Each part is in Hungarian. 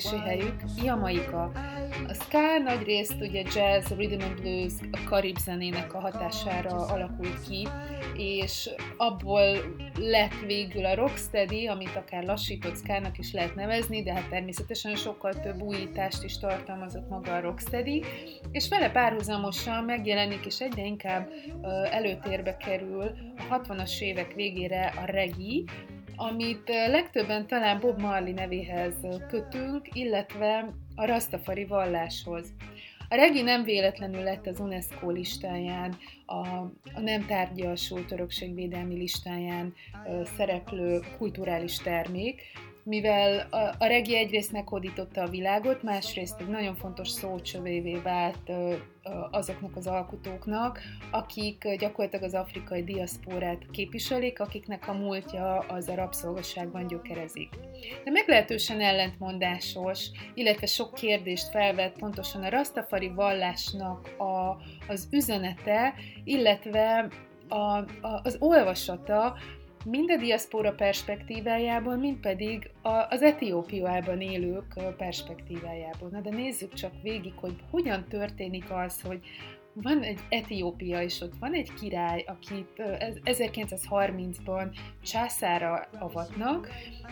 Születési helyük Jamaika. A ska nagy részt ugye jazz, rhythm and blues, a karib zenének a hatására alakult ki, és abból lett végül a rocksteady, amit akár lassított skának is lehet nevezni, de hát természetesen sokkal több újítást is tartalmazott maga a rocksteady, és vele párhuzamosan megjelenik és egyre inkább előtérbe kerül a 60-as évek végére a reggae, amit legtöbben talán Bob Marley nevéhez kötünk, illetve a Rastafari valláshoz. A regi nem véletlenül lett az UNESCO listáján, a, a nem tárgyasult örökségvédelmi listáján ö, szereplő kulturális termék, mivel a, a regi egyrészt meghódította a világot, másrészt egy nagyon fontos szócsövévé vált azoknak az alkotóknak, akik gyakorlatilag az afrikai diaszpórát képviselik, akiknek a múltja az a rabszolgasságban gyökerezik. De meglehetősen ellentmondásos, illetve sok kérdést felvet pontosan a rastafari vallásnak a, az üzenete, illetve a, a, az olvasata, mind a diaszpóra perspektívájából, mind pedig az Etiópiában élők perspektívájából. Na de nézzük csak végig, hogy hogyan történik az, hogy van egy Etiópia, és ott van egy király, akit 1930-ban császára avatnak,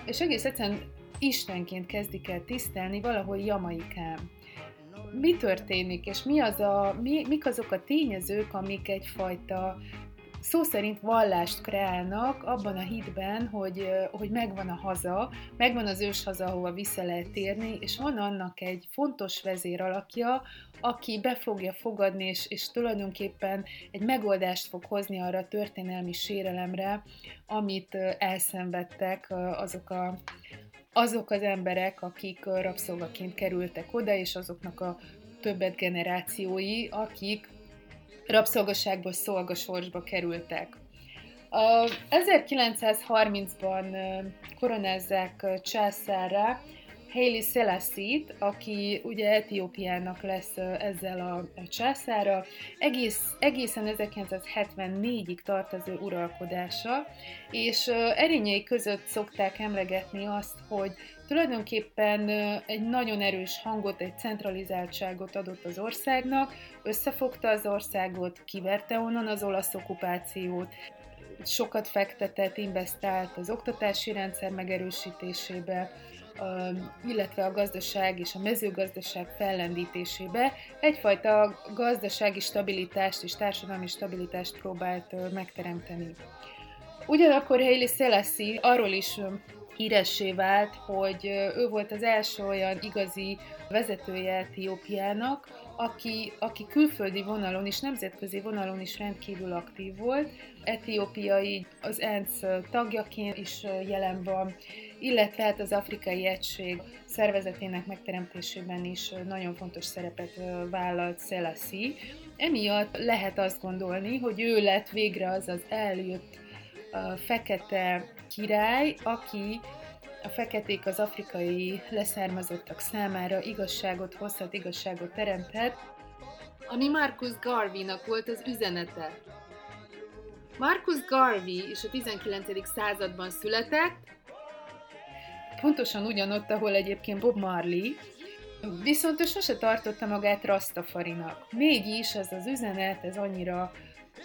és egész egyszerűen Istenként kezdik el tisztelni valahol Jamaikán. Mi történik, és mi az a, mi, mik azok a tényezők, amik egyfajta szó szerint vallást kreálnak abban a hitben, hogy, hogy megvan a haza, megvan az ős haza, ahova vissza lehet térni, és van annak egy fontos vezér alakja, aki be fogja fogadni, és, és tulajdonképpen egy megoldást fog hozni arra a történelmi sérelemre, amit elszenvedtek azok a azok az emberek, akik rabszolgaként kerültek oda, és azoknak a többet generációi, akik rabszolgaságból szolgasorsba kerültek. A 1930-ban koronázzák császárra Haile Selassie-t, aki ugye Etiópiának lesz ezzel a, a császára. Egész, egészen 1974-ig tart az ő uralkodása, és erényei között szokták emlegetni azt, hogy tulajdonképpen egy nagyon erős hangot, egy centralizáltságot adott az országnak, összefogta az országot, kiverte onnan az olasz okupációt, sokat fektetett, investált az oktatási rendszer megerősítésébe, illetve a gazdaság és a mezőgazdaság fellendítésébe egyfajta gazdasági stabilitást és társadalmi stabilitást próbált megteremteni. Ugyanakkor Haile Selassie arról is híressé vált, hogy ő volt az első olyan igazi vezetője Etiópiának, aki, aki külföldi vonalon és nemzetközi vonalon is rendkívül aktív volt. Etiópiai az ENSZ tagjaként is jelen van, illetve hát az Afrikai Egység szervezetének megteremtésében is nagyon fontos szerepet vállalt Selassie. Emiatt lehet azt gondolni, hogy ő lett végre az az eljött fekete király, aki a feketék az afrikai leszármazottak számára igazságot hozhat, igazságot teremthet, ami Marcus Garvey-nak volt az üzenete. Marcus Garvey is a 19. században született, pontosan ugyanott, ahol egyébként Bob Marley, viszont ő sose tartotta magát Rastafarinak. Mégis ez az üzenet, ez annyira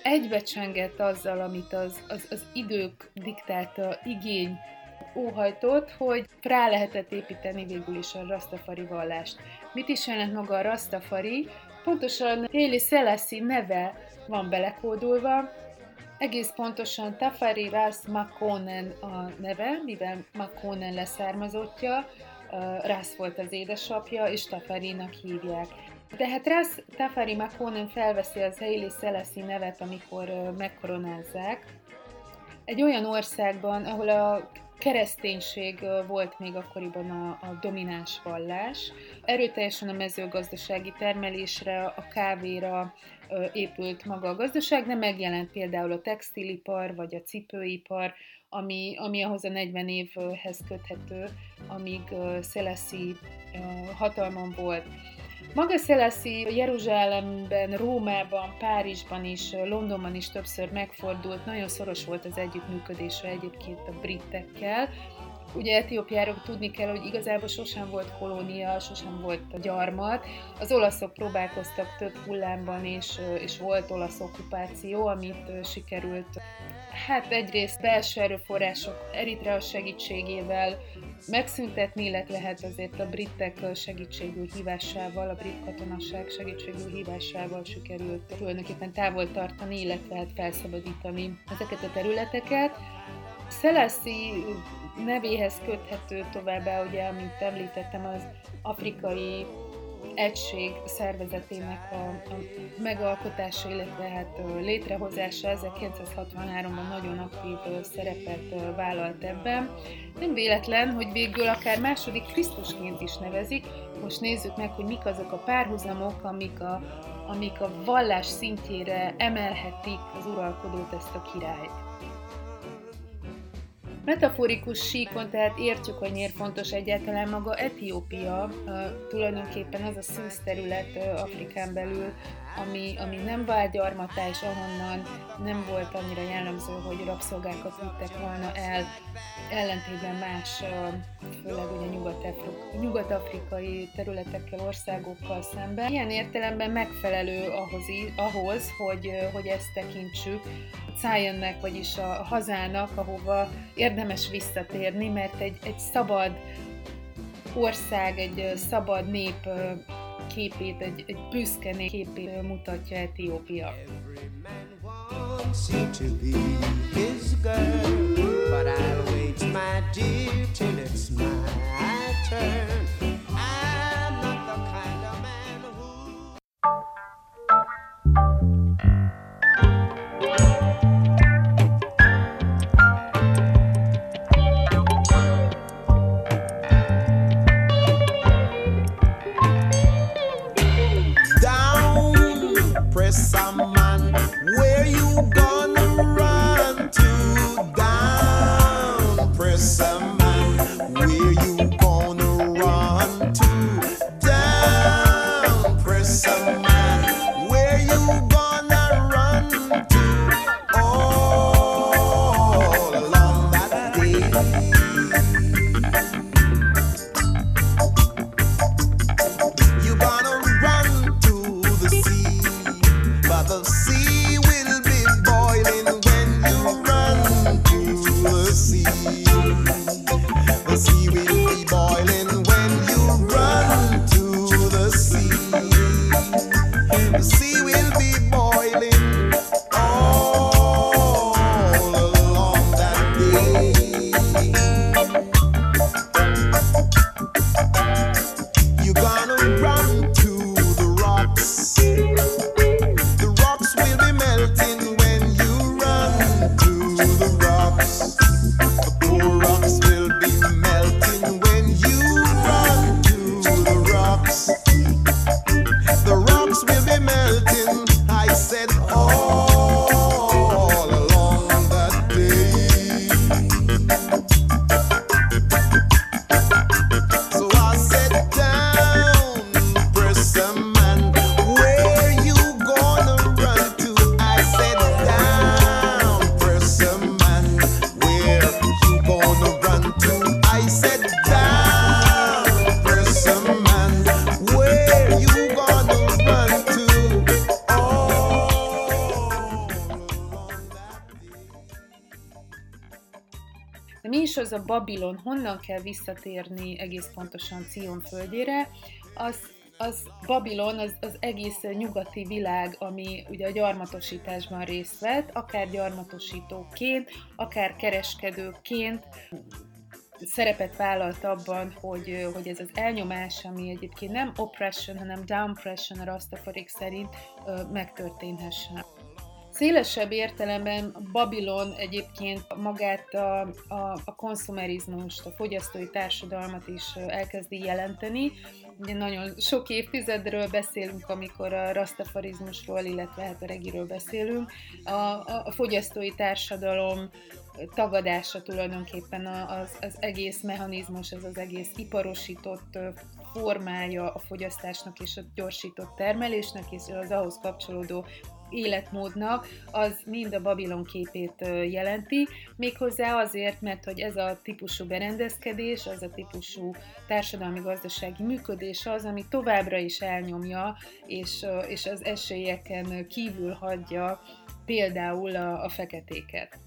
egybecsengett azzal, amit az, az, az idők diktálta, igény óhajtott, hogy rá lehetett építeni végül is a Rastafari vallást. Mit is jelent maga a Rastafari? Pontosan Haile Selassie neve van belekódolva, Egész pontosan Tafari Ras Makonen a neve, mivel Makonen leszármazottja, Ras volt az édesapja, és Tafarinak hívják. De hát Ras Tafari Makonen felveszi az Haile Selassie nevet, amikor megkoronázzák. Egy olyan országban, ahol a kereszténység volt még akkoriban a, a domináns vallás. Erőteljesen a mezőgazdasági termelésre, a kávéra épült maga a gazdaság, de megjelent például a textilipar vagy a cipőipar, ami, ami ahhoz a 40 évhez köthető, amíg Szeleszi hatalmon volt. Maga Szeleszi Jeruzsálemben, Rómában, Párizsban is, Londonban is többször megfordult, nagyon szoros volt az együttműködése egyébként a britekkel, Ugye Etiópiáról tudni kell, hogy igazából sosem volt kolónia, sosem volt gyarmat. Az olaszok próbálkoztak több hullámban, és, és volt olasz okupáció, amit sikerült. Hát egyrészt belső erőforrások Eritrea segítségével megszüntetni, illetve lehet azért a britek segítségül hívásával, a brit katonaság segítségül hívásával sikerült tulajdonképpen távol tartani, illetve hát felszabadítani ezeket a területeket. Szeleszi nevéhez köthető továbbá, ugye, amint említettem, az afrikai egység szervezetének a, a megalkotása, illetve hát létrehozása 1963-ban nagyon aktív szerepet vállalt ebben. Nem véletlen, hogy végül akár második Krisztusként is nevezik. Most nézzük meg, hogy mik azok a párhuzamok, amik a, amik a vallás szintjére emelhetik az uralkodót, ezt a királyt. Metaforikus síkon tehát értjük, hogy miért fontos egyáltalán maga Etiópia, tulajdonképpen az a szűz terület Afrikán belül, ami, ami nem vált gyarmatá, és ahonnan nem volt annyira jellemző, hogy rabszolgákat vittek volna el, ellentétben más, főleg ugye nyugat-afrikai területekkel, országokkal szemben. Ilyen értelemben megfelelő ahhoz, ahhoz hogy, hogy ezt tekintsük Zionnek, vagyis a hazának, ahova érdemes visszatérni, mert egy, egy szabad ország, egy szabad nép képét, egy, egy büszke nép képét mutatja Etiópia. But I'll away. It's my turn. az a Babilon, honnan kell visszatérni egész pontosan Cion földjére, az az Babilon, az, az egész nyugati világ, ami ugye a gyarmatosításban részt vett, akár gyarmatosítóként, akár kereskedőként, szerepet vállalt abban, hogy, hogy ez az elnyomás, ami egyébként nem oppression, hanem downpression a Rastafarik szerint megtörténhessen. Szélesebb értelemben Babilon egyébként magát a, a, a konsumerizmust, a fogyasztói társadalmat is elkezdi jelenteni. Ugye nagyon sok évtizedről beszélünk, amikor a rastafarizmusról, illetve hát a regiről beszélünk. A, a, a fogyasztói társadalom tagadása tulajdonképpen az, az egész mechanizmus, ez az egész iparosított formája a fogyasztásnak és a gyorsított termelésnek, és az ahhoz kapcsolódó életmódnak, az mind a Babilon képét jelenti, méghozzá azért, mert hogy ez a típusú berendezkedés, az a típusú társadalmi-gazdasági működés az, ami továbbra is elnyomja, és, és az esélyeken kívül hagyja például a, a feketéket.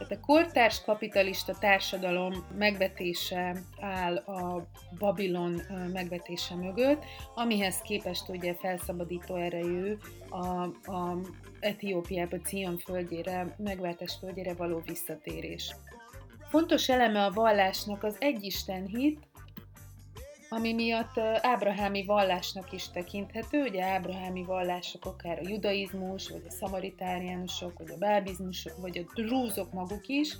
Tehát a kortárs kapitalista társadalom megvetése áll a Babilon megvetése mögött, amihez képest ugye felszabadító erejű a, a Etiópiába, Cion földjére, megváltás földjére való visszatérés. Fontos eleme a vallásnak az egyisten hit, ami miatt ábrahámi vallásnak is tekinthető, ugye ábrahámi vallások akár a judaizmus, vagy a szamaritáriánusok, vagy a bábizmusok, vagy a drúzok maguk is.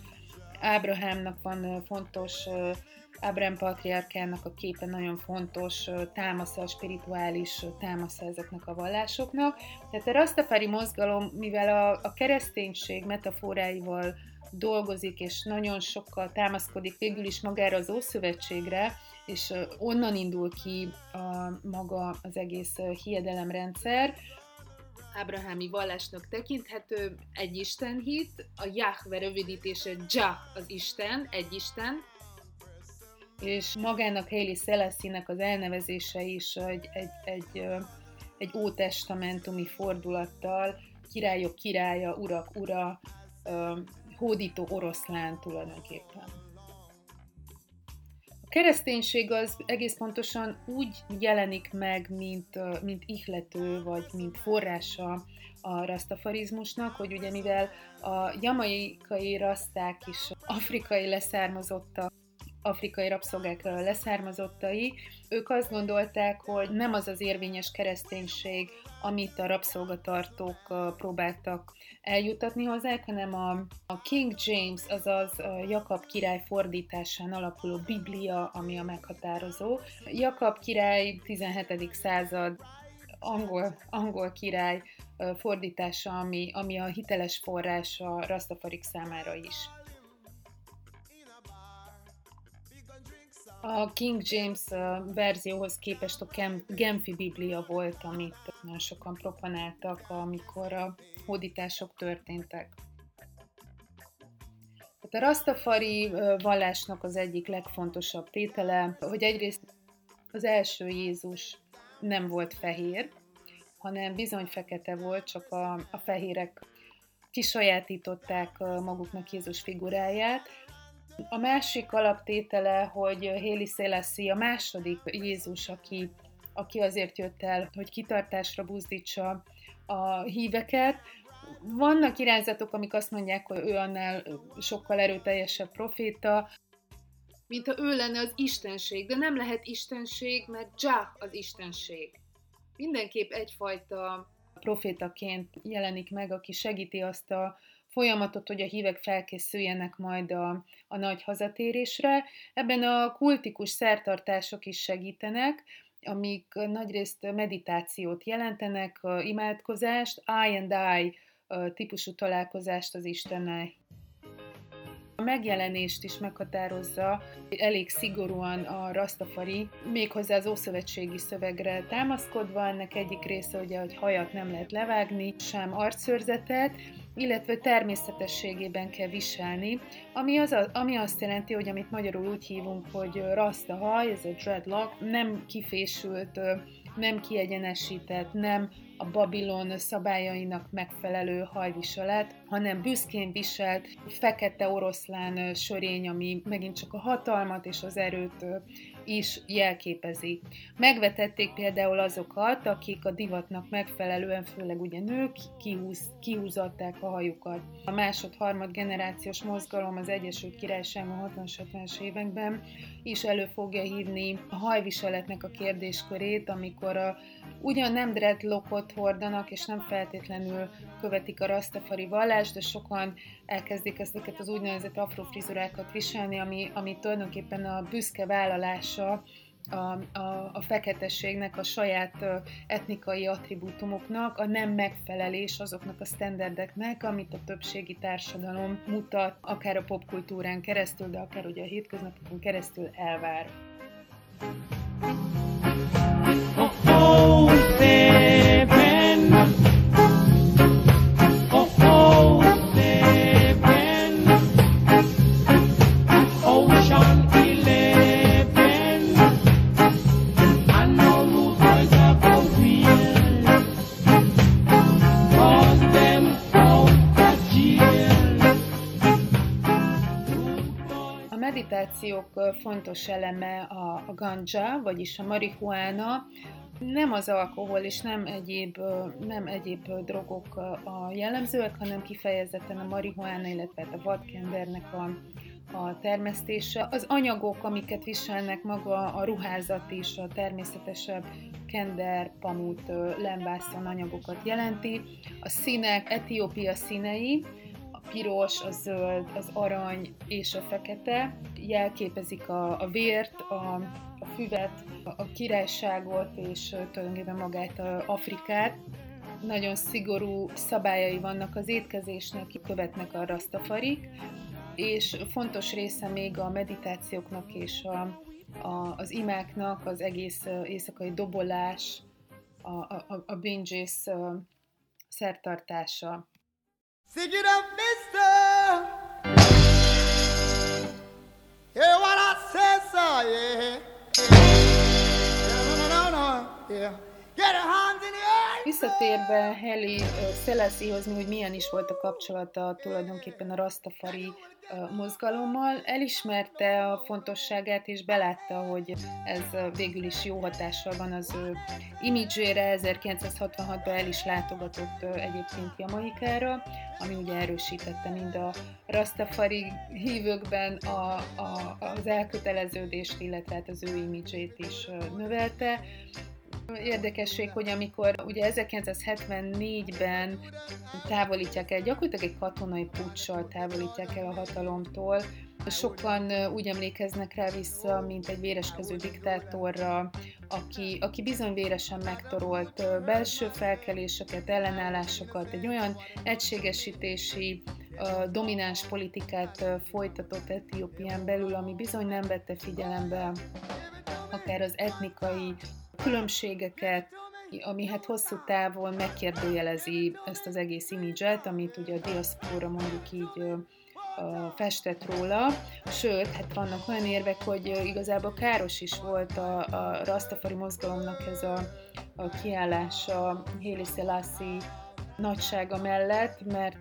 Ábrahámnak van fontos, Ábrahám patriarkának a képe nagyon fontos támasza, spirituális támasza ezeknek a vallásoknak. Tehát a Rastafari mozgalom, mivel a, a kereszténység metaforáival dolgozik, és nagyon sokkal támaszkodik végül is magára az Ószövetségre, és onnan indul ki a maga az egész hiedelemrendszer. Ábrahámi vallásnak tekinthető egy Isten hit, a Jahve rövidítése Jah az Isten, egy Isten, és magának Hailey Selassie-nek az elnevezése is egy, egy, egy, egy ótestamentumi fordulattal, királyok királya, urak ura, hódító oroszlán tulajdonképpen kereszténység az egész pontosan úgy jelenik meg, mint, mint ihlető, vagy mint forrása a rastafarizmusnak, hogy ugye mivel a jamaikai raszták is afrikai leszármazottak, afrikai rabszolgák leszármazottai, ők azt gondolták, hogy nem az az érvényes kereszténység, amit a rabszolgatartók próbáltak eljutatni hozzá, hanem a, a King James, azaz Jakab király fordításán alapuló Biblia, ami a meghatározó. Jakab király 17. század angol, angol király fordítása, ami, ami a hiteles forrás a Rastafarik számára is. A King James verzióhoz képest a Genfi Biblia volt, amit nagyon sokan propanáltak, amikor a hódítások történtek. Hát a Rastafari vallásnak az egyik legfontosabb tétele, hogy egyrészt az első Jézus nem volt fehér, hanem bizony fekete volt, csak a, a fehérek kisajátították maguknak Jézus figuráját, a másik alaptétele, hogy Héli Széleszi a második Jézus, aki, aki azért jött el, hogy kitartásra buzdítsa a híveket. Vannak irányzatok, amik azt mondják, hogy ő annál sokkal erőteljesebb proféta, mint ha ő lenne az istenség, de nem lehet istenség, mert Jah az istenség. Mindenképp egyfajta profétaként jelenik meg, aki segíti azt a folyamatot, hogy a hívek felkészüljenek majd a, a nagy hazatérésre. Ebben a kultikus szertartások is segítenek, amik nagyrészt meditációt jelentenek, imádkozást, I and I típusú találkozást az Istennel. A megjelenést is meghatározza elég szigorúan a Rastafari, méghozzá az Ószövetségi szövegre támaszkodva. Ennek egyik része ugye, hogy hajat nem lehet levágni, sem arcszörzetet, illetve természetességében kell viselni, ami, az, ami azt jelenti, hogy amit magyarul úgy hívunk, hogy rasta haj, ez a dreadlock, nem kifésült, nem kiegyenesített, nem a Babilon szabályainak megfelelő hajviselet, hanem büszkén viselt fekete oroszlán sörény, ami megint csak a hatalmat és az erőt is jelképezi. Megvetették például azokat, akik a divatnak megfelelően, főleg ugye nők, kihúz, kihúzatták a hajukat. A másod-harmad generációs mozgalom az Egyesült Királyságban 60-70-es években is elő fogja hívni a hajviseletnek a kérdéskörét, amikor a, ugyan nem dreadlockot hordanak, és nem feltétlenül követik a rastafari vallást, de sokan elkezdik ezeket az úgynevezett afrofrizurákat viselni, ami, ami tulajdonképpen a büszke vállalása a, a, a feketességnek, a saját etnikai attribútumoknak, a nem megfelelés azoknak a standardeknek, amit a többségi társadalom mutat, akár a popkultúrán keresztül, de akár ugye a hétköznapokon keresztül elvár. Oh, fontos eleme a, a ganja, vagyis a marihuána, nem az alkohol és nem egyéb, nem egyéb drogok a jellemzőek, hanem kifejezetten a marihuána, illetve hát a vadkendernek a, a termesztése. Az anyagok, amiket viselnek maga a ruházat is, a természetesebb kender, pamut, lembászon anyagokat jelenti. A színek, Etiópia színei, piros, a zöld, az arany és a fekete jelképezik a, a vért, a, a füvet, a királyságot és tulajdonképpen magát a Afrikát. Nagyon szigorú szabályai vannak az étkezésnek, követnek a rasztafarik, és fontos része még a meditációknak és a, a, az imáknak az egész éjszakai dobolás, a, a, a binges szertartása. Sing it up, mister. Hear what I say, sir, yeah. Yeah, no, no, no, yeah. Get your hands in the air. Visszatérve Heli Szeleszihoz, hogy milyen is volt a kapcsolata tulajdonképpen a Rastafari mozgalommal, elismerte a fontosságát, és belátta, hogy ez végül is jó hatással van az ő imidzsére. 1966-ban el is látogatott egyébként Jamaikára, ami ugye erősítette mind a Rastafari hívőkben a, a, az elköteleződést, illetve hát az ő imidzsét is növelte. Érdekesség, hogy amikor ugye 1974-ben távolítják el, gyakorlatilag egy katonai puccsal távolítják el a hatalomtól, Sokan úgy emlékeznek rá vissza, mint egy véreskező diktátorra, aki, aki bizony véresen megtorolt belső felkeléseket, ellenállásokat, egy olyan egységesítési, domináns politikát folytatott Etiópián belül, ami bizony nem vette figyelembe akár az etnikai különbségeket, ami hát hosszú távon megkérdőjelezi ezt az egész imidzset, amit ugye a diaszpóra mondjuk így festett róla, sőt, hát vannak olyan érvek, hogy igazából káros is volt a, a Rastafari mozgalomnak ez a, a kiállása Héli Selassie nagysága mellett, mert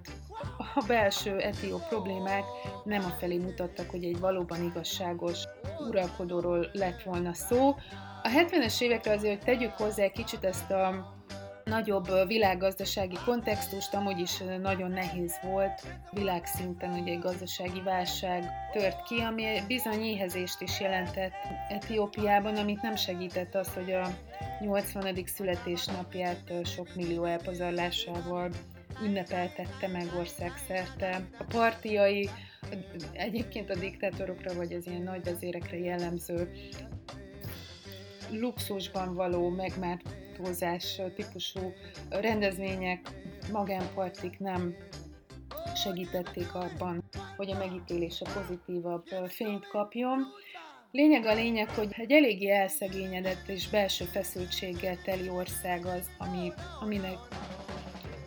a belső etió problémák nem a felé mutattak, hogy egy valóban igazságos uralkodóról lett volna szó, a 70-es évekre azért, tegyük hozzá egy kicsit ezt a nagyobb világgazdasági kontextust, amúgy is nagyon nehéz volt. Világszinten ugye egy gazdasági válság tört ki, ami bizony éhezést is jelentett Etiópiában, amit nem segített az, hogy a 80. születésnapját sok millió elpazarlásával ünnepeltette meg országszerte. A partiai, egyébként a diktátorokra vagy az ilyen nagy vezérekre jellemző luxusban való megmártózás típusú rendezvények, magánpartik nem segítették abban, hogy a megítélése pozitívabb fényt kapjon. Lényeg a lényeg, hogy egy eléggé elszegényedett és belső feszültséggel teli ország az, ami, aminek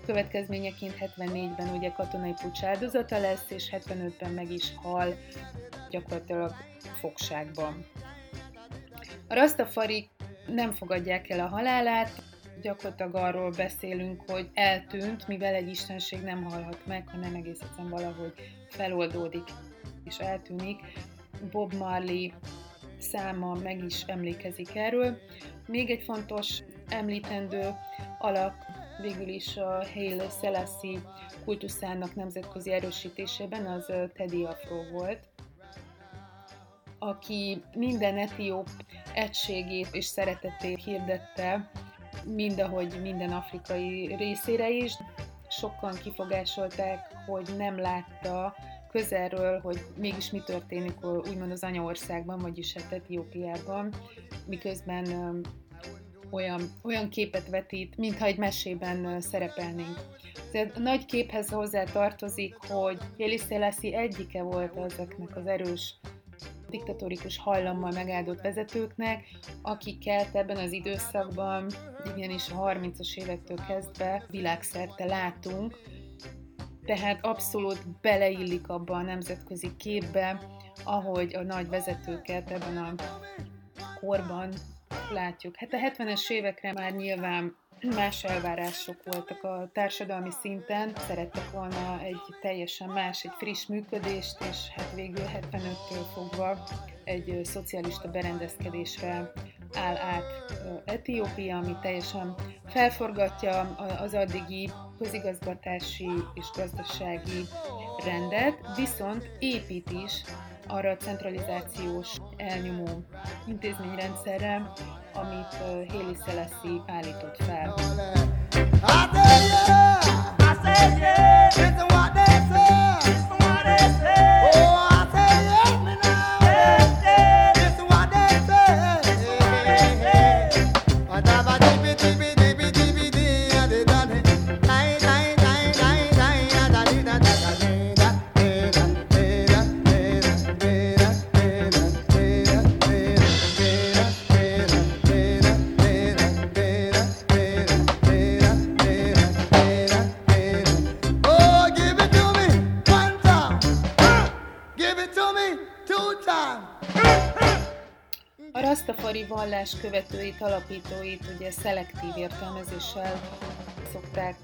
következményeként 74-ben ugye katonai pucs áldozata lesz, és 75-ben meg is hal gyakorlatilag fogságban. A rastafari nem fogadják el a halálát, gyakorlatilag arról beszélünk, hogy eltűnt, mivel egy istenség nem halhat meg, hanem egész egyszerűen valahogy feloldódik és eltűnik. Bob Marley száma meg is emlékezik erről. Még egy fontos említendő alak végül is a Haile Selassie kultuszának nemzetközi erősítésében az Teddy Afro volt, aki minden etióp egységét és szeretetét hirdette, mindahogy minden afrikai részére is. Sokan kifogásolták, hogy nem látta közelről, hogy mégis mi történik úgymond az anyaországban, vagyis hát Etiópiában, miközben olyan, olyan képet vetít, mintha egy mesében szerepelnénk. A nagy képhez hozzá tartozik, hogy Szelaszi egyike volt ezeknek az erős diktatórikus hajlammal megáldott vezetőknek, akiket ebben az időszakban, igenis a 30-as évektől kezdve világszerte látunk, tehát abszolút beleillik abba a nemzetközi képbe, ahogy a nagy vezetőket ebben a korban látjuk. Hát a 70-es évekre már nyilván más elvárások voltak a társadalmi szinten. Szerettek volna egy teljesen más, egy friss működést, és hát végül 75-től fogva egy szocialista berendezkedésre áll át Etiópia, ami teljesen felforgatja az addigi közigazgatási és gazdasági rendet, viszont épít is arra a centralizációs elnyomó intézményrendszerre, amit Héli Szeleszi állított fel. Vallás követőit, alapítóit ugye szelektív értelmezéssel szokták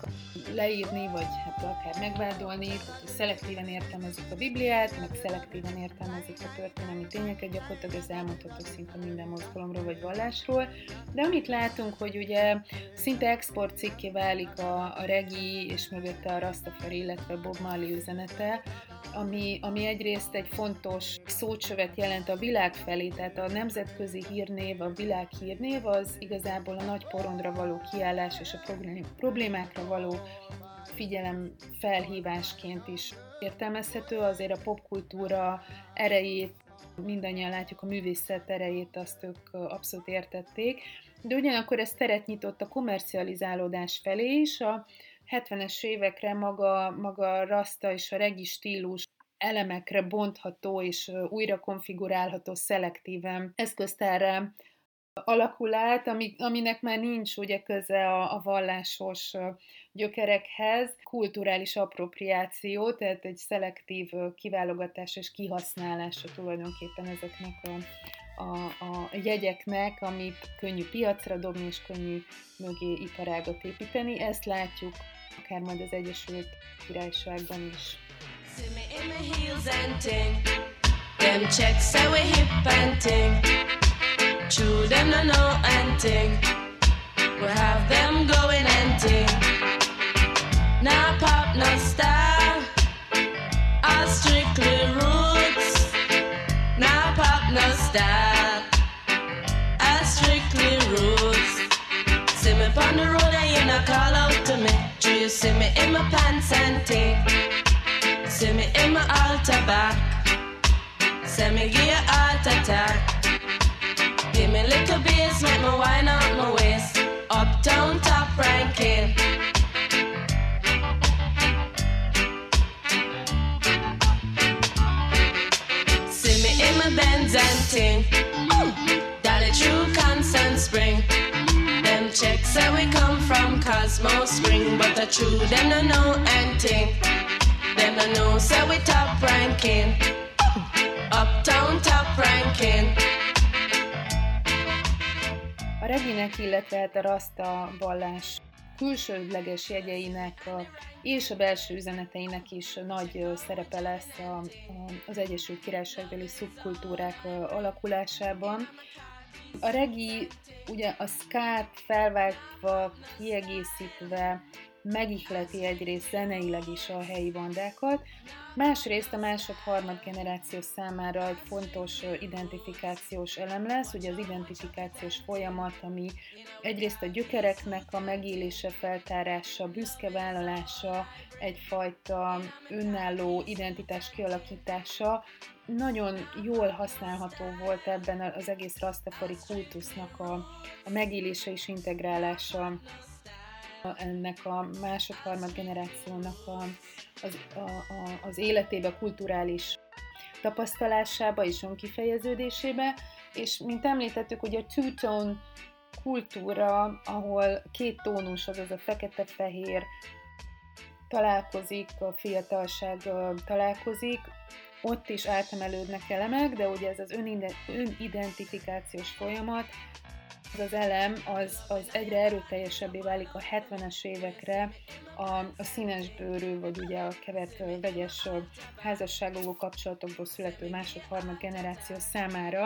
leírni, vagy hát akár megvádolni, tehát hogy szelektíven értelmezik a Bibliát, meg szelektíven értelmezik a történelmi tényeket, gyakorlatilag ez elmondható szinte minden mozgalomról vagy vallásról. De amit látunk, hogy ugye szinte exportcikké válik a, a regi és mögötte a Rastafari, illetve Bob Marley üzenete, ami, ami egyrészt egy fontos szócsövet jelent a világ felé, tehát a nemzetközi hírnév, a világ hírnév az igazából a nagy porondra való kiállás és a problémákra való figyelem felhívásként is értelmezhető, azért a popkultúra erejét, mindannyian látjuk a művészet erejét, azt ők abszolút értették, de ugyanakkor ez teret nyitott a komercializálódás felé is, a 70-es évekre maga, maga rasta és a regi stílus elemekre bontható és újra konfigurálható szelektíven eszköztárra alakul át, ami, aminek már nincs ugye köze a, a vallásos gyökerekhez, kulturális appropriáció, tehát egy szelektív kiválogatás és kihasználása tulajdonképpen ezeknek a, a, a jegyeknek, amit könnyű piacra dobni és könnyű mögé iparágat építeni. Ezt látjuk akár majd az Egyesült Királyságban is. Them checks say we hip and ting. True them no know and ting. We have them going and ting. Now pop no style. All strictly roots. Now pop no style. All strictly roots. See me on the road and you not call out to me see me in my pants and ting See me in my altar back. Send me give you heart attack. Give me little bass, make me wine out my waist. Uptown top ranking. See me in my Benz and ting. From Cosmo Spring, but the true them no know anything. Them no know say we top ranking. Uptown top ranking. A reginek, illetve hát a rasta vallás külsődleges jegyeinek a, és a belső üzeneteinek is nagy szerepe lesz a, a, az Egyesült Királyságbeli szubkultúrák alakulásában. A regi ugye a skát felváltva, kiegészítve megihleti egyrészt zeneileg is a helyi bandákat, másrészt a másod-harmad generáció számára egy fontos identifikációs elem lesz, ugye az identifikációs folyamat, ami egyrészt a gyökereknek a megélése, feltárása, büszke vállalása, egyfajta önálló identitás kialakítása, nagyon jól használható volt ebben az egész rastafari kultusznak a, a megélése és integrálása ennek a másod-harmad generációnak a, az, a, a, az életébe, kulturális tapasztalásába és önkifejeződésébe, és mint említettük, ugye a two-tone kultúra, ahol két tónus, azaz a fekete-fehér találkozik, a fiatalság találkozik, ott is átemelődnek elemek, de ugye ez az önidentifikációs folyamat az az elem az, az egyre erőteljesebbé válik a 70-es évekre a, a színes bőrű, vagy ugye a kevert vegyes házasságokból kapcsolatokból születő másod-harmad generáció számára.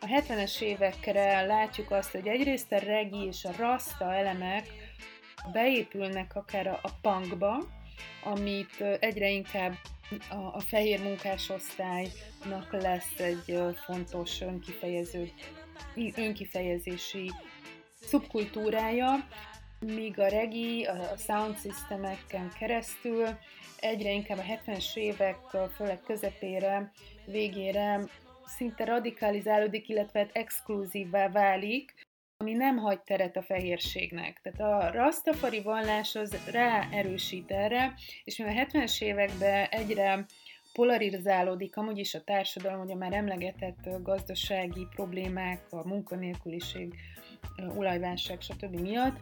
A 70-es évekre látjuk azt, hogy egyrészt a regi és a rasta elemek beépülnek akár a, a punkba, amit egyre inkább a, a fehér munkásosztálynak lesz egy fontos önkifejező önkifejezési szubkultúrája, míg a regi, a sound systemeken keresztül egyre inkább a 70-es évek, főleg közepére, végére szinte radikalizálódik, illetve hát exkluzívvá válik, ami nem hagy teret a fehérségnek. Tehát a rastafari vallás az ráerősít erre, és mivel a 70-es években egyre polarizálódik amúgy is a társadalom, ugye már emlegetett gazdasági problémák, a munkanélküliség, olajválság, stb. miatt.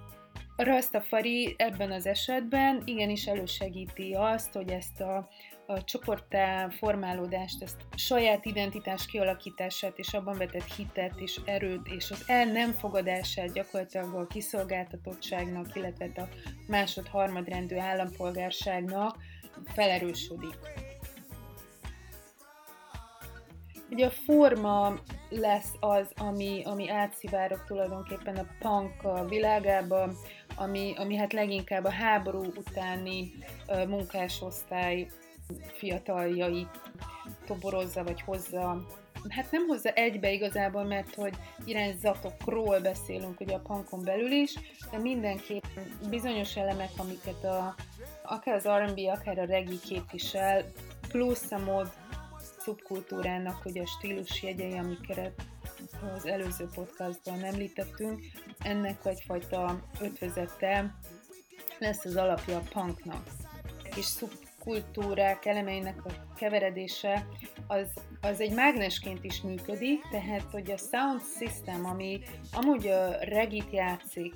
A Rastafari ebben az esetben igenis elősegíti azt, hogy ezt a, a csoporttá formálódást, ezt a saját identitás kialakítását és abban vetett hitet és erőt és az el nem fogadását gyakorlatilag a kiszolgáltatottságnak, illetve a másod-harmadrendű állampolgárságnak felerősödik. Ugye a forma lesz az, ami, ami átszivárok tulajdonképpen a punk világába, ami, ami hát leginkább a háború utáni uh, munkásosztály fiataljai toborozza vagy hozza. Hát nem hozza egybe igazából, mert hogy irányzatokról beszélünk ugye a punkon belül is, de mindenképp bizonyos elemek, amiket a, akár az R&B, akár a regi képvisel, plusz a mod szubkultúrának ugye a stílus jegyei, amiket az előző podcastban említettünk, ennek egyfajta ötvözete lesz az alapja a punknak. És szubkultúrák elemeinek a keveredése az, az egy mágnesként is működik, tehát hogy a sound system, ami amúgy a regit játszik,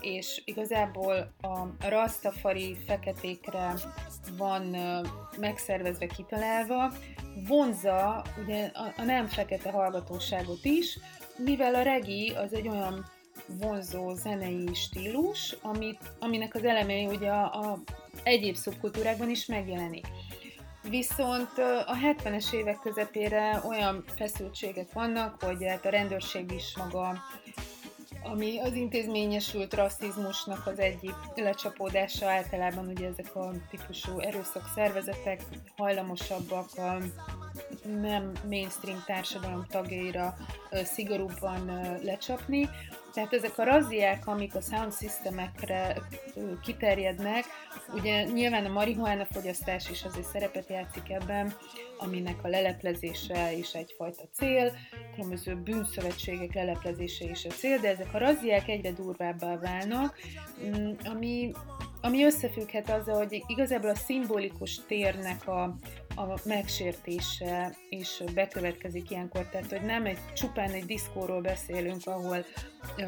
és igazából a rastafari feketékre van megszervezve, kitalálva, vonza ugye a, a nem fekete hallgatóságot is, mivel a regi az egy olyan vonzó zenei stílus, amit, aminek az elemei ugye a, a egyéb szubkultúrákban is megjelenik. Viszont a 70-es évek közepére olyan feszültségek vannak, hogy hát a rendőrség is maga ami az intézményesült rasszizmusnak az egyik lecsapódása. Általában ugye ezek a típusú erőszak szervezetek hajlamosabbak nem mainstream társadalom tagjaira szigorúbban lecsapni. Tehát ezek a razziák, amik a sound systemekre kiterjednek, ugye nyilván a marihuána fogyasztás is azért szerepet játszik ebben, aminek a leleplezése is egyfajta cél, különböző bűnszövetségek leleplezése is a cél, de ezek a razziák egyre durvábbá válnak, mm, ami, ami összefügghet azzal, hogy igazából a szimbolikus térnek a, a megsértése is bekövetkezik ilyenkor, tehát hogy nem egy csupán egy diszkóról beszélünk, ahol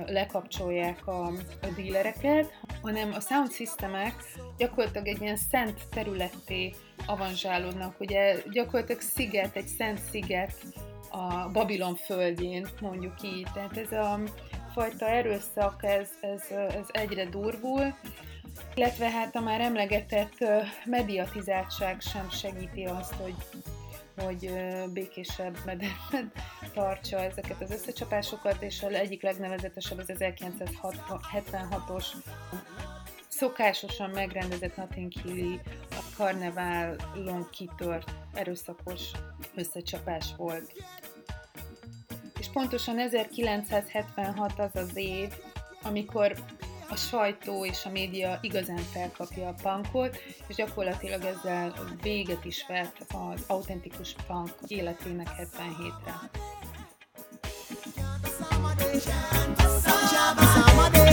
lekapcsolják a, a dílereket, hanem a sound systemek gyakorlatilag egy ilyen szent területté avanzsálódnak. Ugye gyakorlatilag sziget, egy szent sziget a Babilon földjén, mondjuk így. Tehát ez a fajta erőszak, ez, ez, ez egyre durvul, illetve hát a már emlegetett mediatizáltság sem segíti azt, hogy, hogy békésebb medetten tartsa ezeket az összecsapásokat, és az egyik legnevezetesebb az 1976-os szokásosan megrendezett Notting Hilli karneválon kitört erőszakos összecsapás volt. És pontosan 1976 az az év, amikor a sajtó és a média igazán felkapja a punkot, és gyakorlatilag ezzel véget is vett az autentikus punk életének 77-re.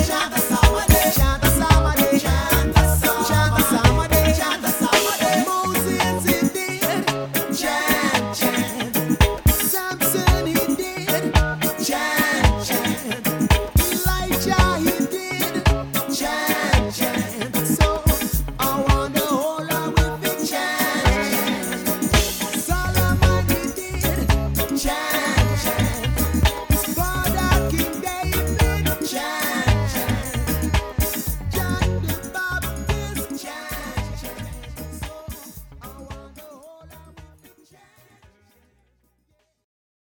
Shabba,